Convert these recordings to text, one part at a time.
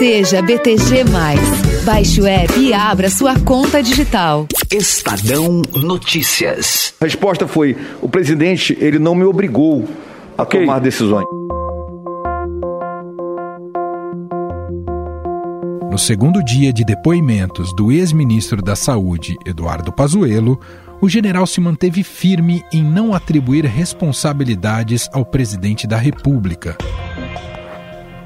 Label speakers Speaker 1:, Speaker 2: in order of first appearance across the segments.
Speaker 1: Seja BTG. Baixe o app e abra sua conta digital.
Speaker 2: Estadão Notícias.
Speaker 3: A resposta foi: o presidente ele não me obrigou a okay. tomar decisões.
Speaker 4: No segundo dia de depoimentos do ex-ministro da Saúde, Eduardo Pazuello, o general se manteve firme em não atribuir responsabilidades ao presidente da República.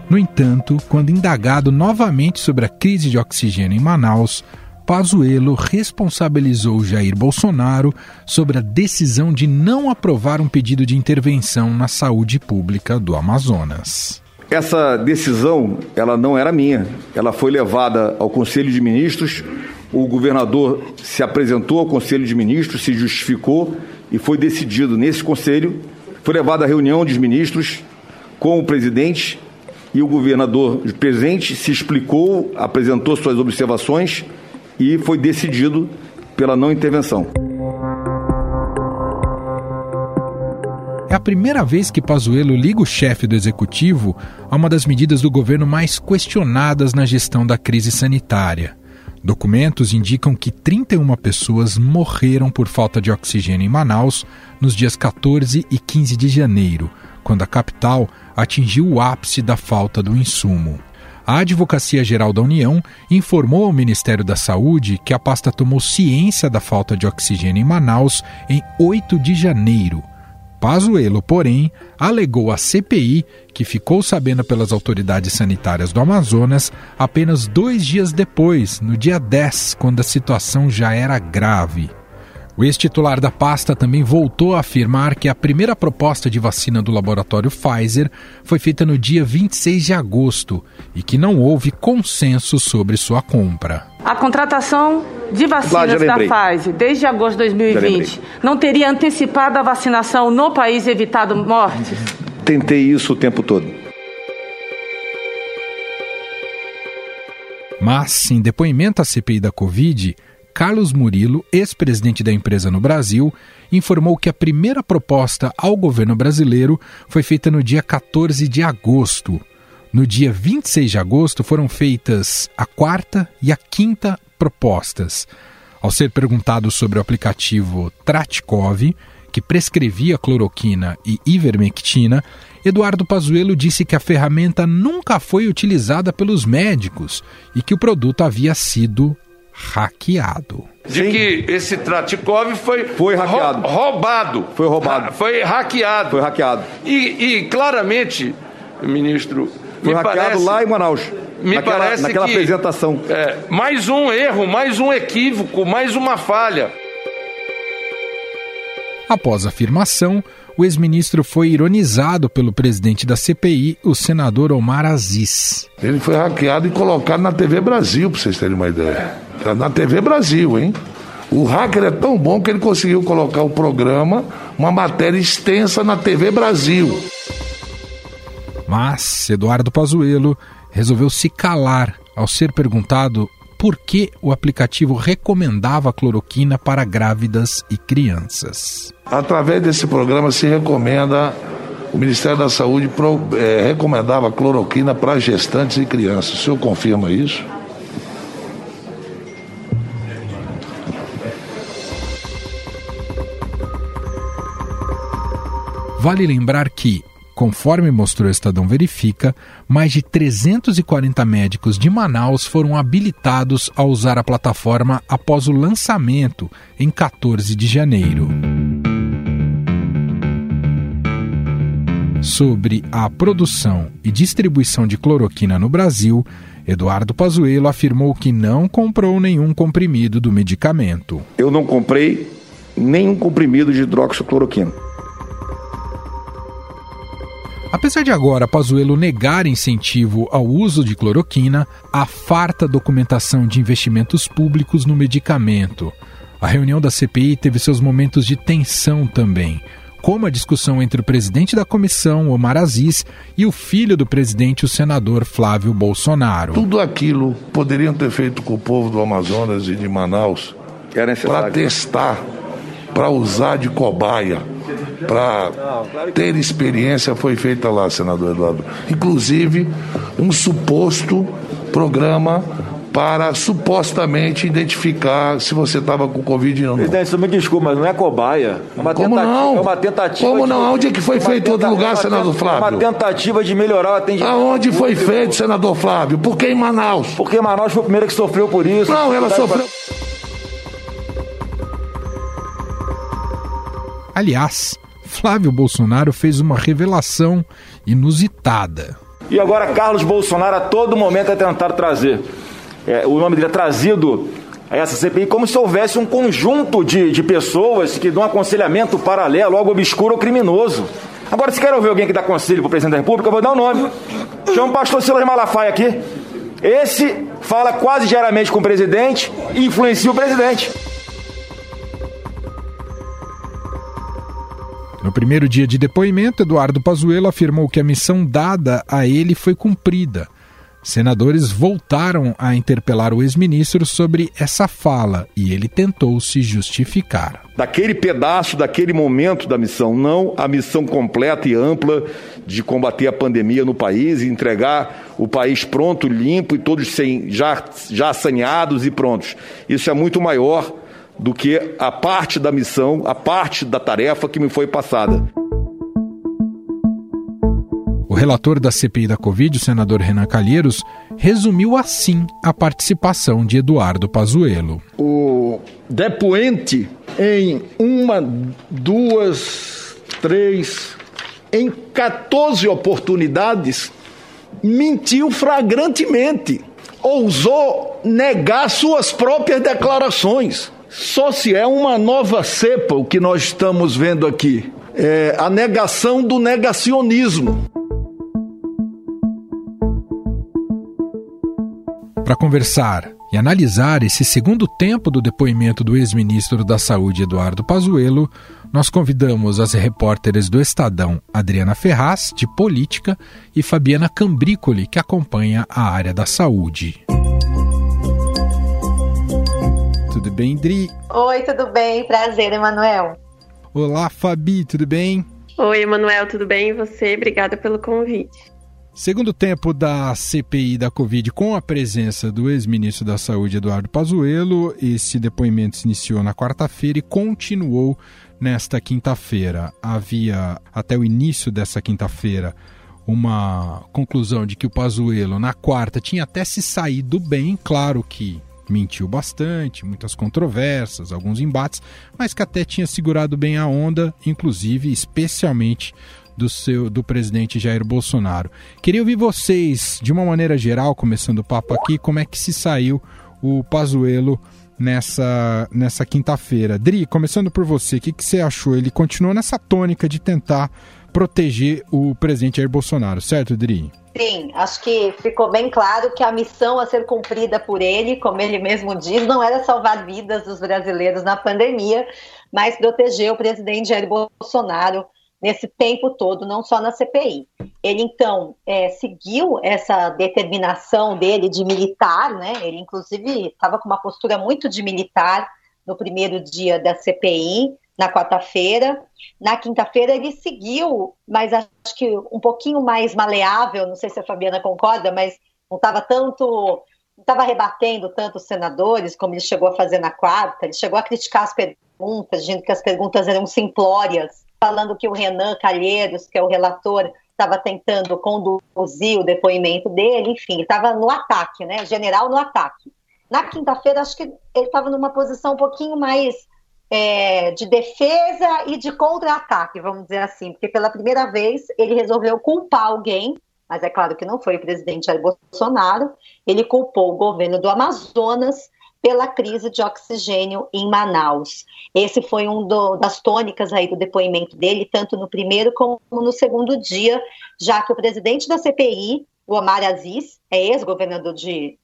Speaker 4: No entanto, quando indagado novamente sobre a crise de oxigênio em Manaus, Pazuello responsabilizou Jair Bolsonaro sobre a decisão de não aprovar um pedido de intervenção na saúde pública do Amazonas.
Speaker 3: Essa decisão, ela não era minha. Ela foi levada ao Conselho de Ministros. O governador se apresentou ao Conselho de Ministros, se justificou e foi decidido nesse conselho. Foi levada à reunião dos ministros com o presidente e o governador presente se explicou, apresentou suas observações e foi decidido pela não intervenção.
Speaker 4: É a primeira vez que Pazuello liga o chefe do executivo a uma das medidas do governo mais questionadas na gestão da crise sanitária. Documentos indicam que 31 pessoas morreram por falta de oxigênio em Manaus nos dias 14 e 15 de janeiro, quando a capital atingiu o ápice da falta do insumo. A Advocacia Geral da União informou ao Ministério da Saúde que a pasta tomou ciência da falta de oxigênio em Manaus em 8 de janeiro. Pazuello, porém, alegou à CPI que ficou sabendo pelas autoridades sanitárias do Amazonas apenas dois dias depois, no dia 10, quando a situação já era grave. O ex-titular da pasta também voltou a afirmar que a primeira proposta de vacina do laboratório Pfizer foi feita no dia 26 de agosto e que não houve consenso sobre sua compra.
Speaker 5: A contratação de vacinas da Pfizer desde agosto de 2020 não teria antecipado a vacinação no país e evitado mortes?
Speaker 3: Tentei isso o tempo todo.
Speaker 4: Mas, em depoimento à CPI da Covid, Carlos Murilo, ex-presidente da empresa no Brasil, informou que a primeira proposta ao governo brasileiro foi feita no dia 14 de agosto. No dia 26 de agosto foram feitas a quarta e a quinta propostas. Ao ser perguntado sobre o aplicativo Tratkov, que prescrevia cloroquina e ivermectina, Eduardo Pazuello disse que a ferramenta nunca foi utilizada pelos médicos e que o produto havia sido hackeado.
Speaker 6: De Sim. que esse Tratikov foi,
Speaker 3: foi hackeado.
Speaker 6: roubado.
Speaker 3: Foi roubado.
Speaker 6: foi hackeado.
Speaker 3: Foi hackeado.
Speaker 6: E, e claramente, ministro.
Speaker 3: Foi hackeado parece, lá em Manaus.
Speaker 6: Me
Speaker 3: naquela,
Speaker 6: parece
Speaker 3: naquela
Speaker 6: que,
Speaker 3: apresentação.
Speaker 6: É, mais um erro, mais um equívoco, mais uma falha.
Speaker 4: Após a afirmação, o ex-ministro foi ironizado pelo presidente da CPI, o senador Omar Aziz.
Speaker 7: Ele foi hackeado e colocado na TV Brasil, para vocês terem uma ideia. Tá na TV Brasil, hein? O hacker é tão bom que ele conseguiu colocar o programa, uma matéria extensa na TV Brasil.
Speaker 4: Mas Eduardo Pazuello resolveu se calar ao ser perguntado por que o aplicativo recomendava a cloroquina para grávidas e crianças.
Speaker 7: Através desse programa se recomenda, o Ministério da Saúde pro, é, recomendava cloroquina para gestantes e crianças. O senhor confirma isso?
Speaker 4: Vale lembrar que, conforme mostrou o Estadão Verifica, mais de 340 médicos de Manaus foram habilitados a usar a plataforma após o lançamento, em 14 de janeiro. Sobre a produção e distribuição de cloroquina no Brasil, Eduardo Pazuello afirmou que não comprou nenhum comprimido do medicamento.
Speaker 3: Eu não comprei nenhum comprimido de hidroxicloroquina.
Speaker 4: Apesar de agora Pazuello negar incentivo ao uso de cloroquina, há farta documentação de investimentos públicos no medicamento. A reunião da CPI teve seus momentos de tensão também, como a discussão entre o presidente da comissão, Omar Aziz, e o filho do presidente, o senador Flávio Bolsonaro.
Speaker 7: Tudo aquilo poderiam ter feito com o povo do Amazonas e de Manaus para testar, para usar de cobaia para ter experiência foi feita lá, senador Eduardo. Inclusive, um suposto programa para supostamente identificar se você estava com Covid ou não.
Speaker 3: Presidente, isso me desculpa, mas não é cobaia.
Speaker 7: É uma Como não?
Speaker 3: É uma tentativa.
Speaker 7: Como não? Onde é que foi feito em outro lugar, senador Flávio?
Speaker 3: É uma tentativa de melhorar o atendimento.
Speaker 7: Aonde foi feito, senador Flávio? Por que em Manaus?
Speaker 3: Porque Manaus foi o primeiro que sofreu por isso.
Speaker 7: Não, ela sofreu.
Speaker 4: Aliás, Flávio Bolsonaro fez uma revelação inusitada.
Speaker 3: E agora Carlos Bolsonaro a todo momento é tentar trazer é, o nome dele é trazido a essa CPI como se houvesse um conjunto de, de pessoas que dão aconselhamento paralelo, algo obscuro ou criminoso. Agora, se quer ouvir alguém que dá conselho para o presidente da República, eu vou dar o um nome. Chama o pastor Silas Malafaia aqui. Esse fala quase diariamente com o presidente e influencia o presidente.
Speaker 4: Primeiro dia de depoimento, Eduardo Pazuello afirmou que a missão dada a ele foi cumprida Senadores voltaram a interpelar o ex-ministro sobre essa fala e ele tentou se justificar.
Speaker 3: Daquele pedaço, daquele momento da missão, não a missão completa e ampla de combater a pandemia no país e entregar o país pronto, limpo e todos sem, já, já saneados e prontos. Isso é muito maior do que a parte da missão, a parte da tarefa que me foi passada.
Speaker 4: O relator da CPI da Covid, o senador Renan Calheiros, resumiu assim a participação de Eduardo Pazuello.
Speaker 8: O depoente, em uma, duas, três, em 14 oportunidades, mentiu flagrantemente, ousou negar suas próprias declarações. Só se é uma nova cepa o que nós estamos vendo aqui. É a negação do negacionismo.
Speaker 4: Para conversar e analisar esse segundo tempo do depoimento do ex-ministro da Saúde Eduardo Pazuello, nós convidamos as repórteres do Estadão Adriana Ferraz, de Política, e Fabiana Cambrícoli, que acompanha a área da saúde. Tudo bem, Dri?
Speaker 9: Oi, tudo bem? Prazer, Emanuel.
Speaker 4: Olá, Fabi, tudo bem?
Speaker 10: Oi, Emanuel, tudo bem? E você? Obrigada pelo convite.
Speaker 4: Segundo tempo da CPI da Covid, com a presença do ex-ministro da Saúde, Eduardo Pazuello, esse depoimento se iniciou na quarta-feira e continuou nesta quinta-feira. Havia, até o início dessa quinta-feira, uma conclusão de que o Pazuello, na quarta, tinha até se saído bem, claro que mentiu bastante, muitas controvérsias, alguns embates, mas que até tinha segurado bem a onda, inclusive, especialmente do seu do presidente Jair Bolsonaro. Queria ouvir vocês, de uma maneira geral, começando o papo aqui, como é que se saiu o Pazuello nessa, nessa quinta-feira. Dri, começando por você, o que, que você achou? Ele continuou nessa tônica de tentar proteger o presidente Jair Bolsonaro, certo, Dri?
Speaker 9: Sim, acho que ficou bem claro que a missão a ser cumprida por ele, como ele mesmo diz, não era salvar vidas dos brasileiros na pandemia, mas proteger o presidente Jair Bolsonaro nesse tempo todo, não só na CPI. Ele, então, é, seguiu essa determinação dele de militar, né? Ele, inclusive, estava com uma postura muito de militar no primeiro dia da CPI, na quarta-feira. Na quinta-feira, ele seguiu, mas acho que um pouquinho mais maleável, não sei se a Fabiana concorda, mas não estava tanto. Não estava rebatendo tanto os senadores como ele chegou a fazer na quarta. Ele chegou a criticar as perguntas, dizendo que as perguntas eram simplórias falando que o Renan Calheiros, que é o relator, estava tentando conduzir o depoimento dele, enfim, estava no ataque, né? General no ataque. Na quinta-feira, acho que ele estava numa posição um pouquinho mais é, de defesa e de contra-ataque, vamos dizer assim, porque pela primeira vez ele resolveu culpar alguém, mas é claro que não foi o presidente Jair Bolsonaro, ele culpou o governo do Amazonas pela crise de oxigênio em Manaus. Esse foi um do, das tônicas aí do depoimento dele, tanto no primeiro como no segundo dia, já que o presidente da CPI, o Omar Aziz, é ex-governador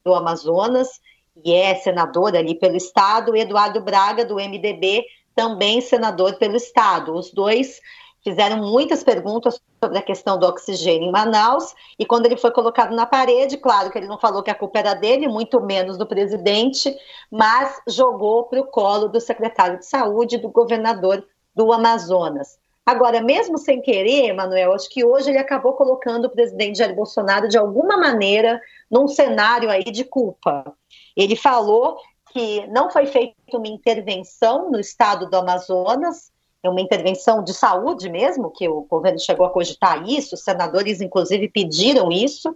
Speaker 9: do Amazonas e é senador ali pelo estado, Eduardo Braga, do MDB, também senador pelo estado. Os dois fizeram muitas perguntas sobre a questão do oxigênio em Manaus, e quando ele foi colocado na parede, claro que ele não falou que a culpa era dele, muito menos do presidente, mas jogou para o colo do secretário de saúde do governador do Amazonas. Agora, mesmo sem querer, Manuel, acho que hoje ele acabou colocando o presidente Jair Bolsonaro de alguma maneira num cenário aí de culpa. Ele falou que não foi feita uma intervenção no estado do Amazonas, é uma intervenção de saúde mesmo, que o governo chegou a cogitar isso, os senadores inclusive pediram isso,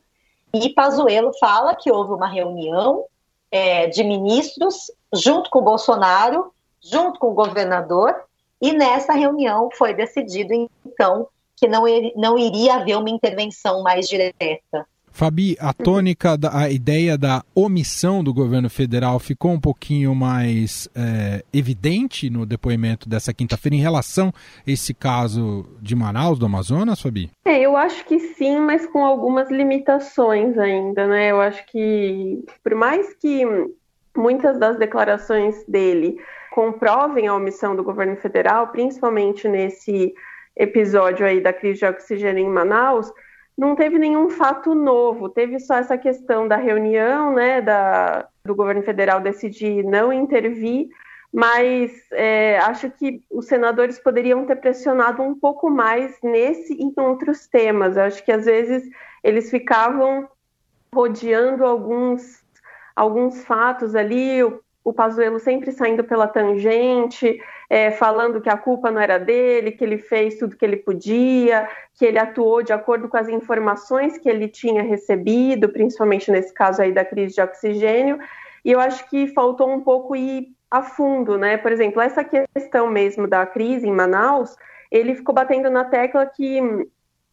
Speaker 9: e Pazuello fala que houve uma reunião é, de ministros junto com o Bolsonaro, junto com o governador, e nessa reunião foi decidido, então, que não, não iria haver uma intervenção mais direta.
Speaker 4: Fabi, a tônica, da, a ideia da omissão do governo federal ficou um pouquinho mais é, evidente no depoimento dessa quinta-feira em relação a esse caso de Manaus, do Amazonas, Fabi?
Speaker 10: É, eu acho que sim, mas com algumas limitações ainda, né? Eu acho que, por mais que muitas das declarações dele comprovem a omissão do governo federal, principalmente nesse episódio aí da crise de oxigênio em Manaus, não teve nenhum fato novo, teve só essa questão da reunião, né, da, do governo federal decidir não intervir, mas é, acho que os senadores poderiam ter pressionado um pouco mais nesse e em outros temas. Acho que às vezes eles ficavam rodeando alguns, alguns fatos ali, o, o Pazuello sempre saindo pela tangente, é, falando que a culpa não era dele, que ele fez tudo que ele podia, que ele atuou de acordo com as informações que ele tinha recebido, principalmente nesse caso aí da crise de oxigênio, e eu acho que faltou um pouco ir a fundo, né? Por exemplo, essa questão mesmo da crise em Manaus, ele ficou batendo na tecla que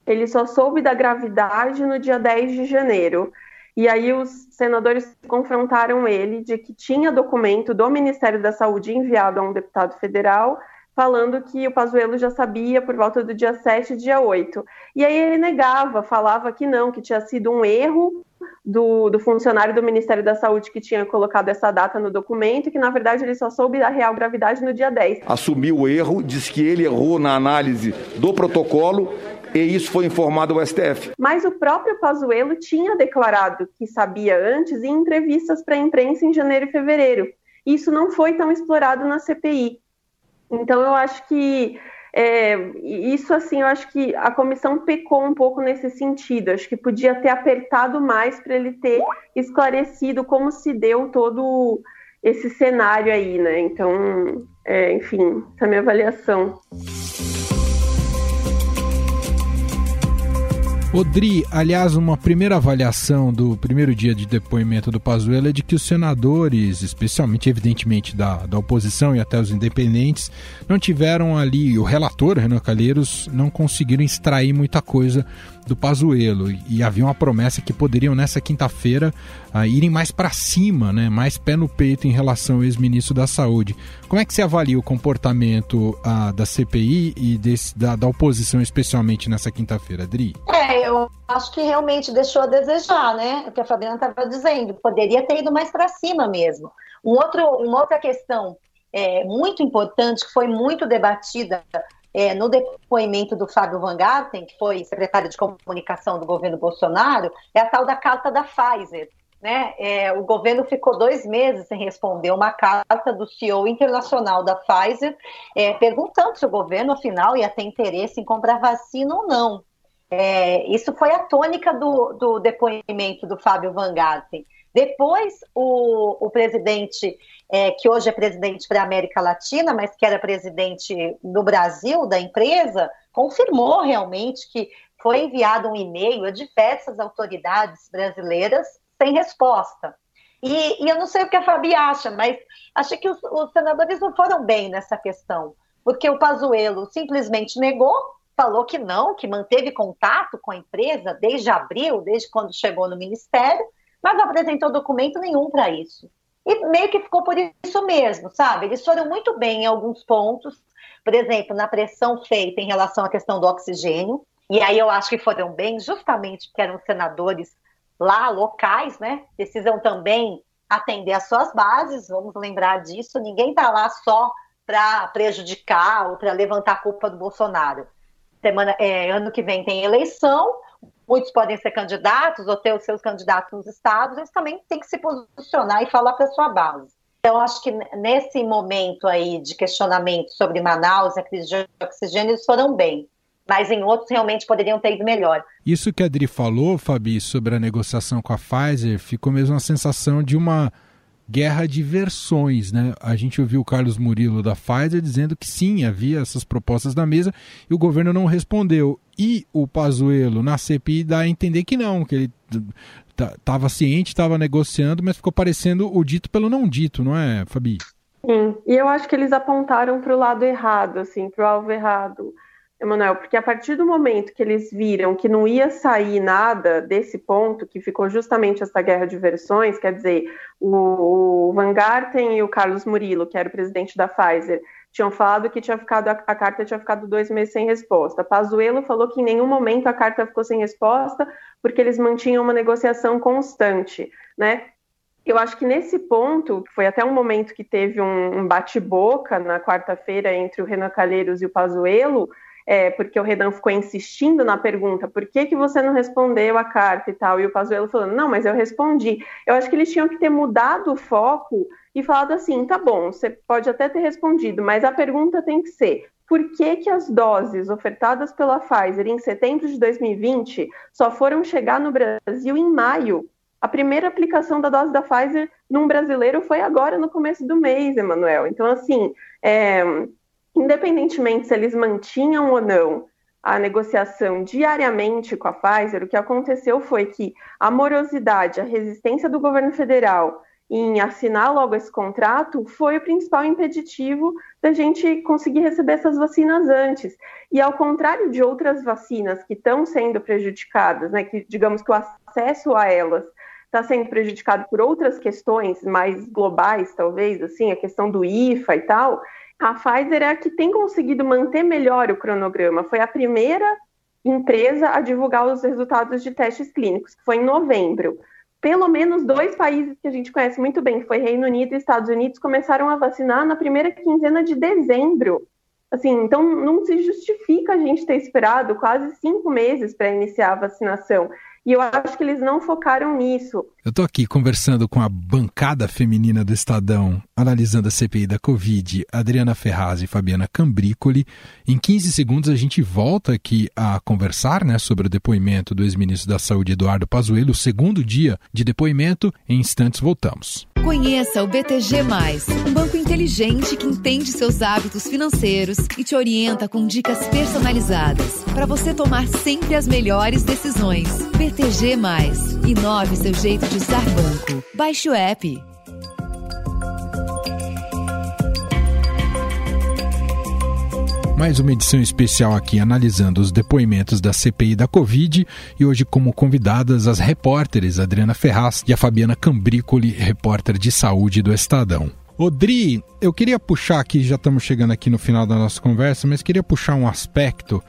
Speaker 10: ele só soube da gravidade no dia 10 de janeiro. E aí os senadores confrontaram ele de que tinha documento do Ministério da Saúde enviado a um deputado federal falando que o Pazuello já sabia por volta do dia 7 e dia 8. E aí ele negava, falava que não, que tinha sido um erro do, do, funcionário do Ministério da Saúde que tinha colocado essa data no documento e que, na verdade, ele só soube da real gravidade no dia 10.
Speaker 3: Assumiu o erro, disse que ele errou na análise do protocolo e isso foi informado ao STF.
Speaker 10: Mas o próprio Pazuello tinha declarado que sabia antes em entrevistas para a imprensa em janeiro e fevereiro. Isso não foi tão explorado na CPI. Então eu acho que é, isso assim, eu acho que a comissão pecou um pouco nesse sentido. Acho que podia ter apertado mais para ele ter esclarecido como se deu todo esse cenário aí, né? Então, é, enfim, essa é a minha avaliação.
Speaker 4: Odri, aliás, uma primeira avaliação do primeiro dia de depoimento do Pazuello é de que os senadores, especialmente, evidentemente, da, da oposição e até os independentes, não tiveram ali, o relator, Renan Calheiros, não conseguiram extrair muita coisa do Pazuello e havia uma promessa que poderiam nessa quinta-feira uh, irem mais para cima, né, mais pé no peito em relação ao ex-ministro da Saúde. Como é que você avalia o comportamento uh, da CPI e desse, da, da, oposição, especialmente nessa quinta-feira, Adri?
Speaker 9: É, eu acho que realmente deixou a desejar, né? O que a Fabiana estava dizendo, poderia ter ido mais para cima mesmo. Um outro, uma outra questão é, muito importante que foi muito debatida é, no depoimento do Fábio Van Garten, que foi secretário de comunicação do governo Bolsonaro, é a tal da carta da Pfizer. Né? É, o governo ficou dois meses sem responder uma carta do CEO internacional da Pfizer, é, perguntando se o governo, afinal, ia ter interesse em comprar vacina ou não. É, isso foi a tônica do, do depoimento do Fábio Van Garten. Depois, o, o presidente, é, que hoje é presidente para a América Latina, mas que era presidente no Brasil da empresa, confirmou realmente que foi enviado um e-mail a diversas autoridades brasileiras sem resposta. E, e, eu não sei o que a Fabi acha, mas acho que os, os senadores não foram bem nessa questão, porque o Pazuello simplesmente negou, falou que não, que manteve contato com a empresa desde abril, desde quando chegou no ministério, mas não apresentou documento nenhum para isso. E meio que ficou por isso mesmo, sabe? Eles foram muito bem em alguns pontos, por exemplo, na pressão feita em relação à questão do oxigênio, e aí eu acho que foram bem justamente porque eram senadores lá, locais, né? Precisam também atender às suas bases, vamos lembrar disso, ninguém está lá só para prejudicar ou para levantar a culpa do Bolsonaro. Semana, é, ano que vem tem eleição, muitos podem ser candidatos ou ter os seus candidatos nos estados, eles também têm que se posicionar e falar para a sua base. Então, acho que nesse momento aí de questionamento sobre Manaus, a crise de oxigênio, eles foram bem. Mas em outros realmente poderiam ter ido melhor.
Speaker 4: Isso que a Adri falou, Fabi, sobre a negociação com a Pfizer, ficou mesmo a sensação de uma guerra de versões, né? A gente ouviu o Carlos Murilo da Pfizer dizendo que sim, havia essas propostas na mesa e o governo não respondeu. E o Pazuello na CPI dá a entender que não, que ele estava ciente, estava negociando, mas ficou parecendo o dito pelo não dito, não é, Fabi?
Speaker 10: Sim, e eu acho que eles apontaram para o lado errado, assim, para o alvo errado. Emanuel, porque a partir do momento que eles viram que não ia sair nada desse ponto, que ficou justamente essa guerra de versões, quer dizer, o, o Van Garten e o Carlos Murilo, que era o presidente da Pfizer, tinham falado que tinha ficado a, a, carta tinha ficado dois meses sem resposta. Pazuello falou que em nenhum momento a carta ficou sem resposta, porque eles mantinham uma negociação constante, né? Eu acho que nesse ponto, foi até um momento que teve um, um bate-boca na quarta-feira entre o Renan Calheiros e o Pazuello, é, porque o Redan ficou insistindo na pergunta, por que, que você não respondeu a carta e tal, e o Pazuello falando, não, mas eu respondi. Eu acho que eles tinham que ter mudado o foco e falado assim, tá bom, você pode até ter respondido, mas a pergunta tem que ser, por que, que as doses ofertadas pela Pfizer em setembro de 2020 só foram chegar no Brasil em maio? A primeira aplicação da dose da Pfizer num brasileiro foi agora, no começo do mês, Emanuel. Então, assim, é, independentemente se eles mantinham ou não a negociação diariamente com a Pfizer, o que aconteceu foi que a morosidade, a resistência do governo federal em assinar logo esse contrato foi o principal impeditivo da gente conseguir receber essas vacinas antes. E ao contrário de outras vacinas que estão sendo prejudicadas, né, que digamos que o acesso a elas está sendo prejudicado por outras questões mais globais, talvez, assim, a questão do IFA e tal, a Pfizer é a que tem conseguido manter melhor o cronograma. Foi a primeira empresa a divulgar os resultados de testes clínicos, que foi em novembro. Pelo menos dois países que a gente conhece muito bem, que foi Reino Unido e Estados Unidos, começaram a vacinar na primeira quinzena de dezembro. Assim, então não se justifica a gente ter esperado quase cinco meses para iniciar a vacinação. E eu acho que eles não focaram nisso.
Speaker 4: Eu estou aqui conversando com a bancada feminina do Estadão, analisando a CPI da Covid, Adriana Ferraz e Fabiana Cambrícoli. Em 15 segundos a gente volta aqui a conversar né, sobre o depoimento do ex-ministro da Saúde, Eduardo Pazuello, o segundo dia de depoimento. Em instantes voltamos.
Speaker 1: Conheça o BTG+, um banco inteligente que entende seus hábitos financeiros e te orienta com dicas personalizadas para você tomar sempre as melhores decisões. BTG+, inove seu jeito de usar banco. Baixe o app.
Speaker 4: mais uma edição especial aqui analisando os depoimentos da CPI da Covid e hoje como convidadas as repórteres Adriana Ferraz e a Fabiana Cambrícoli, repórter de saúde do Estadão. Odri, eu queria puxar aqui, já estamos chegando aqui no final da nossa conversa, mas queria puxar um aspecto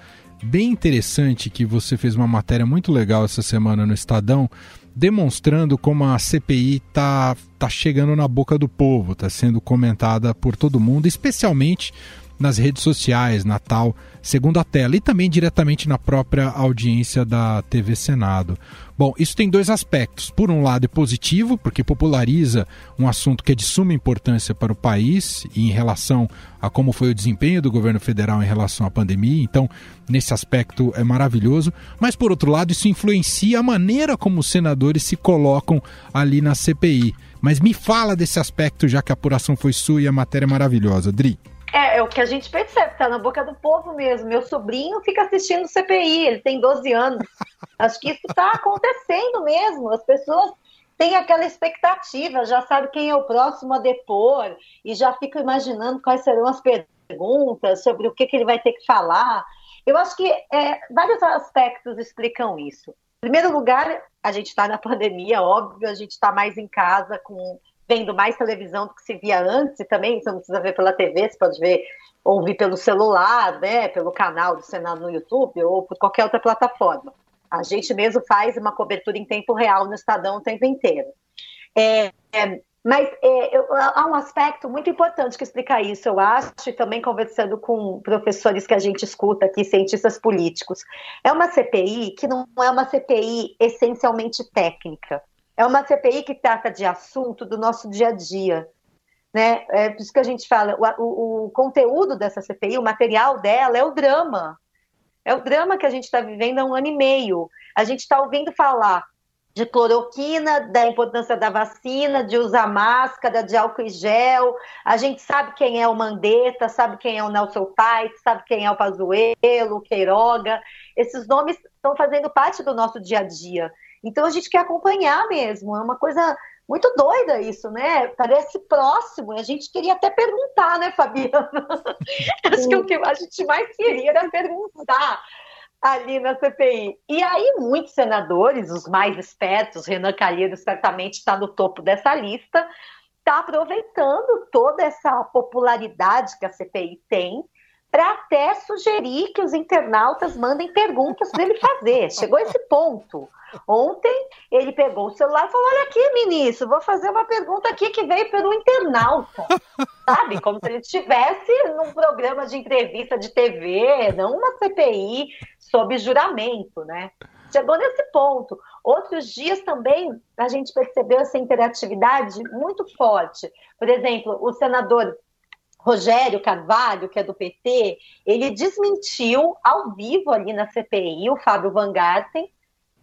Speaker 4: bem interessante que você fez uma matéria muito legal essa semana no Estadão, demonstrando como a CPI está tá chegando na boca do povo, está sendo comentada por todo mundo, especialmente nas redes sociais, na tal segunda tela e também diretamente na própria audiência da TV Senado. Bom, isso tem dois aspectos. Por um lado, é positivo, porque populariza um assunto que é de suma importância para o país e em relação a como foi o desempenho do governo federal em relação à pandemia. Então, nesse aspecto é maravilhoso. Mas, por outro lado, isso influencia a maneira como os senadores se colocam ali na CPI. Mas me fala desse aspecto, já que a apuração foi sua e a matéria é maravilhosa. Dri.
Speaker 9: É, é o que a gente percebe, tá na boca do povo mesmo. Meu sobrinho fica assistindo CPI, ele tem 12 anos. Acho que isso está acontecendo mesmo. As pessoas têm aquela expectativa, já sabe quem é o próximo a depor e já fica imaginando quais serão as perguntas sobre o que, que ele vai ter que falar. Eu acho que é, vários aspectos explicam isso. Em primeiro lugar, a gente está na pandemia, óbvio, a gente está mais em casa com vendo mais televisão do que se via antes, e também você não precisa ver pela TV, você pode ver, ouvir pelo celular, né, pelo canal do Senado no YouTube ou por qualquer outra plataforma. A gente mesmo faz uma cobertura em tempo real no Estadão o tempo inteiro. É, é, mas é, eu, há um aspecto muito importante que explica isso, eu acho, e também conversando com professores que a gente escuta aqui, cientistas políticos. É uma CPI que não é uma CPI essencialmente técnica. É uma CPI que trata de assunto do nosso dia a dia. Né? É por isso que a gente fala, o, o, o conteúdo dessa CPI, o material dela é o drama. É o drama que a gente está vivendo há um ano e meio. A gente está ouvindo falar de cloroquina, da importância da vacina, de usar máscara, de álcool e gel. A gente sabe quem é o Mandetta, sabe quem é o Nelson Paes, sabe quem é o Pazuello, o Queiroga. Esses nomes estão fazendo parte do nosso dia a dia. Então a gente quer acompanhar mesmo. É uma coisa muito doida isso, né? Parece próximo. A gente queria até perguntar, né, Fabiana? Acho que o que a gente mais queria era perguntar ali na CPI. E aí, muitos senadores, os mais espertos, Renan Calheiros certamente está no topo dessa lista, está aproveitando toda essa popularidade que a CPI tem para até sugerir que os internautas mandem perguntas para ele fazer. Chegou esse ponto. Ontem ele pegou o celular e falou: Olha aqui, ministro, vou fazer uma pergunta aqui que veio pelo internauta. Sabe? Como se ele estivesse num programa de entrevista de TV, não uma CPI sob juramento, né? Chegou nesse ponto. Outros dias também a gente percebeu essa interatividade muito forte. Por exemplo, o senador Rogério Carvalho, que é do PT, ele desmentiu ao vivo ali na CPI o Fábio Van Garten,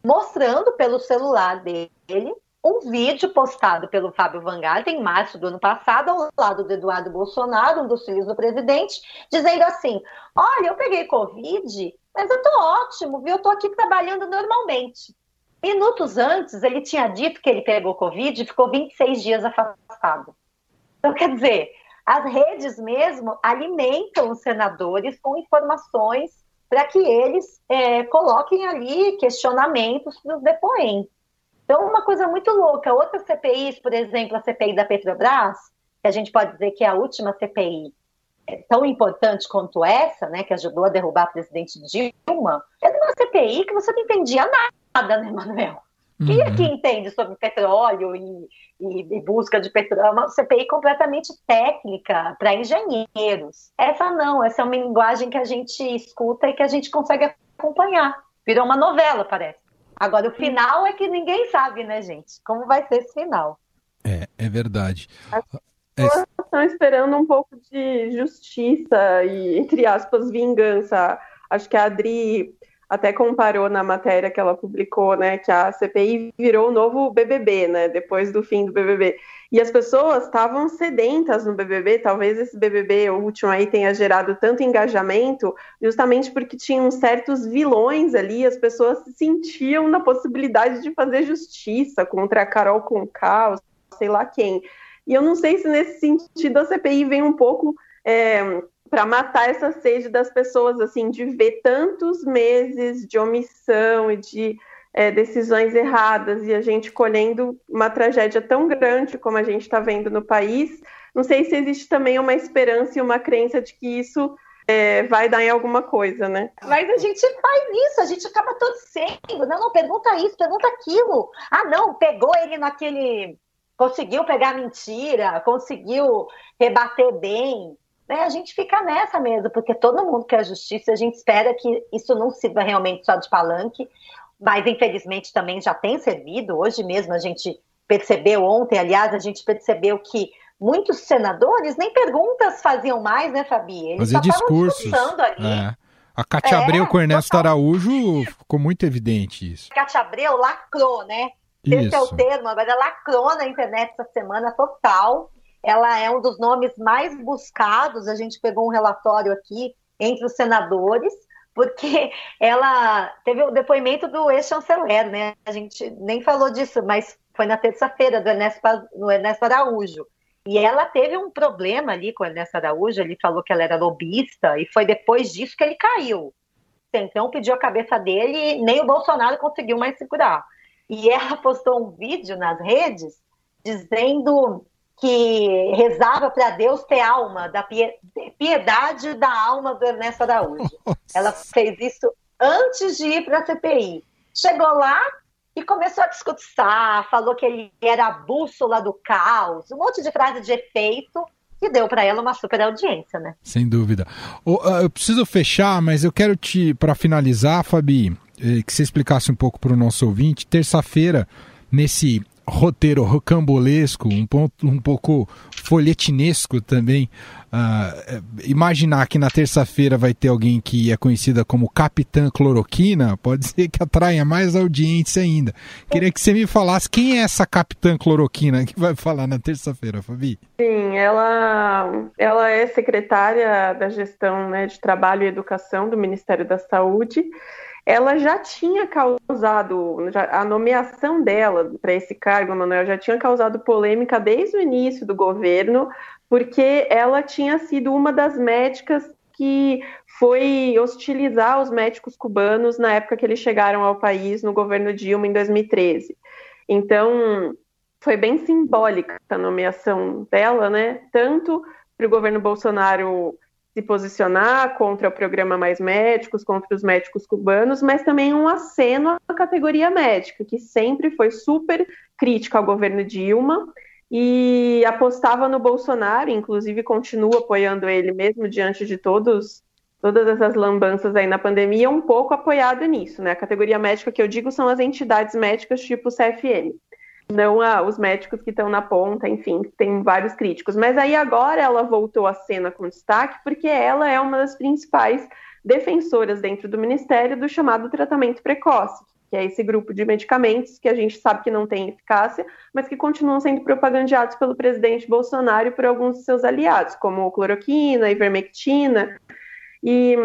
Speaker 9: mostrando pelo celular dele um vídeo postado pelo Fábio Van em março do ano passado, ao lado do Eduardo Bolsonaro, um dos filhos do presidente, dizendo assim: Olha, eu peguei Covid, mas eu tô ótimo, viu? Eu tô aqui trabalhando normalmente. Minutos antes, ele tinha dito que ele pegou Covid e ficou 26 dias afastado. Então, quer dizer, as redes mesmo alimentam os senadores com informações para que eles é, coloquem ali questionamentos para os depoentes. Então, uma coisa muito louca. Outras CPIs, por exemplo, a CPI da Petrobras, que a gente pode dizer que é a última CPI é, tão importante quanto essa, né, que ajudou a derrubar a presidente Dilma, é uma CPI que você não entendia nada, né, Manuel? Quem é que uhum. entende sobre petróleo e, e, e, busca de petróleo? É uma CPI completamente técnica para engenheiros. Essa não, essa é uma linguagem que a gente escuta e que a gente consegue acompanhar. Virou uma novela, parece. Agora, o final é que ninguém sabe, né, gente? Como vai ser esse final?
Speaker 4: É, é verdade.
Speaker 10: As pessoas é... estão esperando um pouco de justiça e, entre aspas, vingança. Acho que a Adri até comparou na matéria que ela publicou, né, que a CPI virou o novo BBB, né, depois do fim do BBB. E as pessoas estavam sedentas no BBB, talvez esse BBB último aí tenha gerado tanto engajamento, justamente porque tinham certos vilões ali, as pessoas se sentiam na possibilidade de fazer justiça contra a Carol Conká, sei lá quem. E eu não sei se nesse sentido a CPI vem um pouco é, para matar essa sede das pessoas, assim, de ver tantos meses de omissão e de é, decisões erradas e a gente colhendo uma tragédia tão grande como a gente está vendo no país. Não sei se existe também uma esperança e uma crença de que isso é, vai dar em alguma coisa, né?
Speaker 9: Mas a gente faz isso, a gente acaba torcendo. Não, não, pergunta isso, pergunta aquilo. Ah, não, pegou ele naquele. Conseguiu pegar mentira, conseguiu rebater bem né, a gente fica nessa mesmo, porque todo mundo quer justiça, a gente espera que isso não sirva realmente só de palanque, mas infelizmente também já tem servido. Hoje mesmo a gente percebeu, ontem, aliás, a gente percebeu que muitos senadores nem perguntas faziam mais, né, Fabi?
Speaker 4: Eles Fazia discursos. Ali. É. A Cátia é, Abreu com o Ernesto total. Araújo ficou muito evidente isso.
Speaker 9: Cátia Abreu lacrou, né? Isso. Esse é o termo, agora lacrou na internet essa semana total ela é um dos nomes mais buscados. A gente pegou um relatório aqui entre os senadores, porque ela teve o depoimento do ex-chanceler, né? A gente nem falou disso, mas foi na terça-feira do Ernesto, Ernesto Araújo. E ela teve um problema ali com o Ernesto Araújo, ele falou que ela era lobista, e foi depois disso que ele caiu. Então pediu a cabeça dele e nem o Bolsonaro conseguiu mais segurar. E ela postou um vídeo nas redes dizendo que rezava para Deus ter alma, da piedade da alma do Ernesto Araújo. Ela fez isso antes de ir para a CPI. Chegou lá e começou a discursar, falou que ele era a bússola do caos, um monte de frase de efeito que deu para ela uma super audiência, né?
Speaker 4: Sem dúvida. Ah, eu preciso fechar, mas eu quero te, para finalizar, Fabi, eh, que você explicasse um pouco para o nosso ouvinte. Terça-feira, nesse roteiro rocambolesco, um, ponto, um pouco folhetinesco também. Uh, imaginar que na terça-feira vai ter alguém que é conhecida como Capitã Cloroquina, pode ser que atraia mais audiência ainda. Queria que você me falasse quem é essa Capitã Cloroquina que vai falar na terça-feira, Fabi.
Speaker 10: Sim, ela, ela é secretária da gestão né, de trabalho e educação do Ministério da Saúde ela já tinha causado, já, a nomeação dela para esse cargo, Manuel, já tinha causado polêmica desde o início do governo, porque ela tinha sido uma das médicas que foi hostilizar os médicos cubanos na época que eles chegaram ao país no governo Dilma em 2013. Então, foi bem simbólica a nomeação dela, né? Tanto para o governo Bolsonaro se posicionar contra o programa Mais Médicos, contra os médicos cubanos, mas também um aceno à categoria médica, que sempre foi super crítica ao governo Dilma e apostava no Bolsonaro, inclusive continua apoiando ele mesmo diante de todos todas essas lambanças aí na pandemia, um pouco apoiado nisso, né? A categoria médica que eu digo são as entidades médicas tipo CFM não a, os médicos que estão na ponta, enfim, tem vários críticos. Mas aí agora ela voltou à cena com destaque porque ela é uma das principais defensoras dentro do Ministério do chamado tratamento precoce, que é esse grupo de medicamentos que a gente sabe que não tem eficácia, mas que continuam sendo propagandeados pelo presidente Bolsonaro e por alguns de seus aliados, como cloroquina, ivermectina. E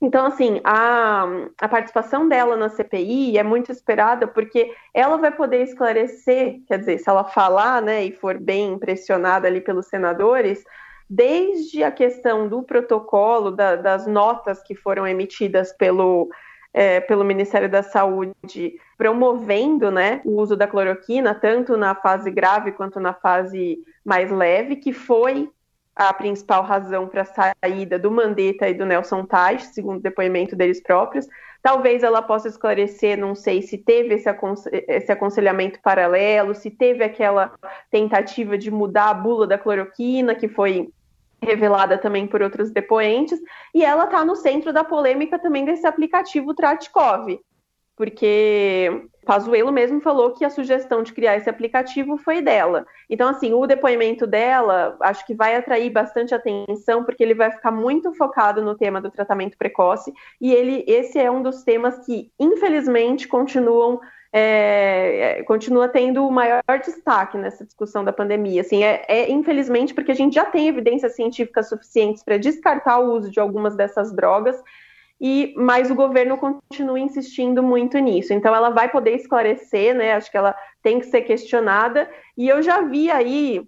Speaker 10: então, assim, a, a participação dela na CPI é muito esperada porque ela vai poder esclarecer, quer dizer, se ela falar, né, e for bem impressionada ali pelos senadores, desde a questão do protocolo, da, das notas que foram emitidas pelo, é, pelo Ministério da Saúde, promovendo né, o uso da cloroquina, tanto na fase grave quanto na fase mais leve, que foi a principal razão para a saída do Mandetta e do Nelson Taj, segundo o depoimento deles próprios. Talvez ela possa esclarecer, não sei se teve esse, esse aconselhamento paralelo, se teve aquela tentativa de mudar a bula da cloroquina, que foi revelada também por outros depoentes, e ela está no centro da polêmica também desse aplicativo Tratkov, porque Pazuello mesmo falou que a sugestão de criar esse aplicativo foi dela. Então, assim, o depoimento dela acho que vai atrair bastante atenção, porque ele vai ficar muito focado no tema do tratamento precoce, e ele, esse é um dos temas que, infelizmente, continuam é, é continua tendo o maior destaque nessa discussão da pandemia. Assim, é, é, infelizmente porque a gente já tem evidências científicas suficientes para descartar o uso de algumas dessas drogas e mas o governo continua insistindo muito nisso. Então ela vai poder esclarecer, né? Acho que ela tem que ser questionada. E eu já vi aí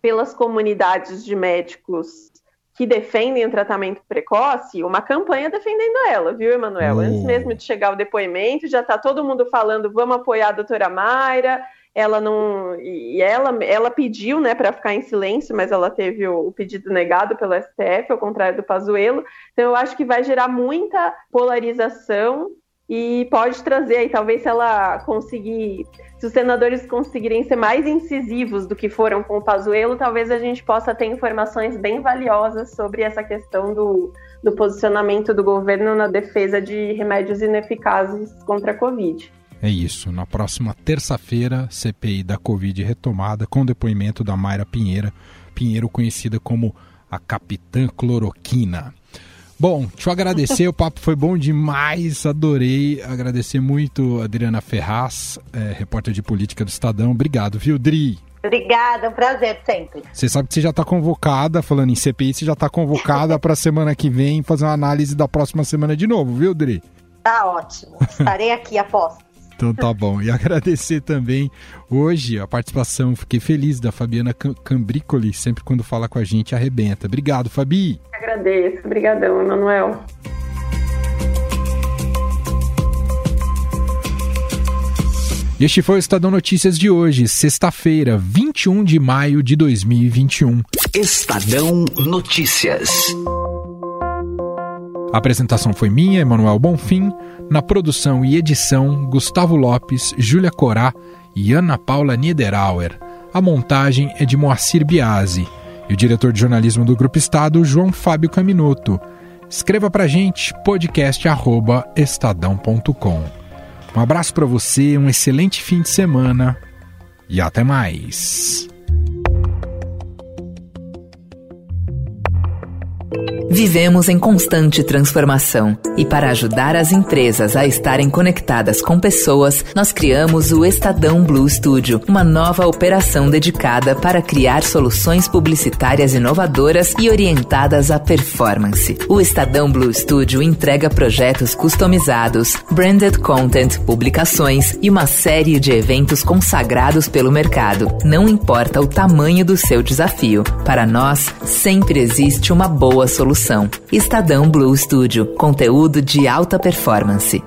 Speaker 10: pelas comunidades de médicos que defendem o tratamento precoce, uma campanha defendendo ela, viu, Emanuel? Antes mesmo de chegar o depoimento, já está todo mundo falando, vamos apoiar a doutora Mayra, ela não e ela ela pediu né para ficar em silêncio mas ela teve o, o, pedido negado pelo STF ao contrário do Pazuello então eu acho que vai gerar muita polarização e pode trazer aí talvez se ela conseguir se os senadores conseguirem ser mais incisivos do que foram com o Pazuello talvez a gente possa ter informações bem valiosas sobre essa questão do, do posicionamento do governo na defesa de remédios ineficazes contra a Covid.
Speaker 4: É isso. Na próxima terça-feira, CPI da Covid retomada com depoimento da Mayra Pinheira, Pinheiro conhecida como a Capitã Cloroquina. Bom, deixa eu agradecer, o papo foi bom demais, adorei. Agradecer muito a Adriana Ferraz, é, repórter de política do Estadão. Obrigado, viu, Dri?
Speaker 9: Obrigada, um prazer sempre.
Speaker 4: Você sabe que você já está convocada, falando em CPI, você já está convocada para a semana que vem fazer uma análise da próxima semana de novo, viu, Dri?
Speaker 9: Tá ótimo. Estarei aqui, aposto.
Speaker 4: Então tá bom. E agradecer também hoje a participação, fiquei feliz da Fabiana Cambricoli, sempre quando fala com a gente arrebenta. Obrigado, Fabi.
Speaker 10: Agradeço, obrigadão, Emanuel.
Speaker 4: Este foi o Estadão Notícias de hoje, sexta-feira, 21 de maio de 2021.
Speaker 2: Estadão Notícias.
Speaker 4: A apresentação foi minha, Emanuel Bonfim. Na produção e edição, Gustavo Lopes, Júlia Corá e Ana Paula Niederauer. A montagem é de Moacir Biasi. E o diretor de jornalismo do Grupo Estado, João Fábio Caminoto. Escreva pra gente, podcast.estadão.com. Um abraço para você, um excelente fim de semana e até mais.
Speaker 1: Vivemos em constante transformação e para ajudar as empresas a estarem conectadas com pessoas, nós criamos o Estadão Blue Studio, uma nova operação dedicada para criar soluções publicitárias inovadoras e orientadas à performance. O Estadão Blue Studio entrega projetos customizados, branded content, publicações e uma série de eventos consagrados pelo mercado. Não importa o tamanho do seu desafio, para nós sempre existe uma boa solução. Estadão Blue Studio, conteúdo de alta performance.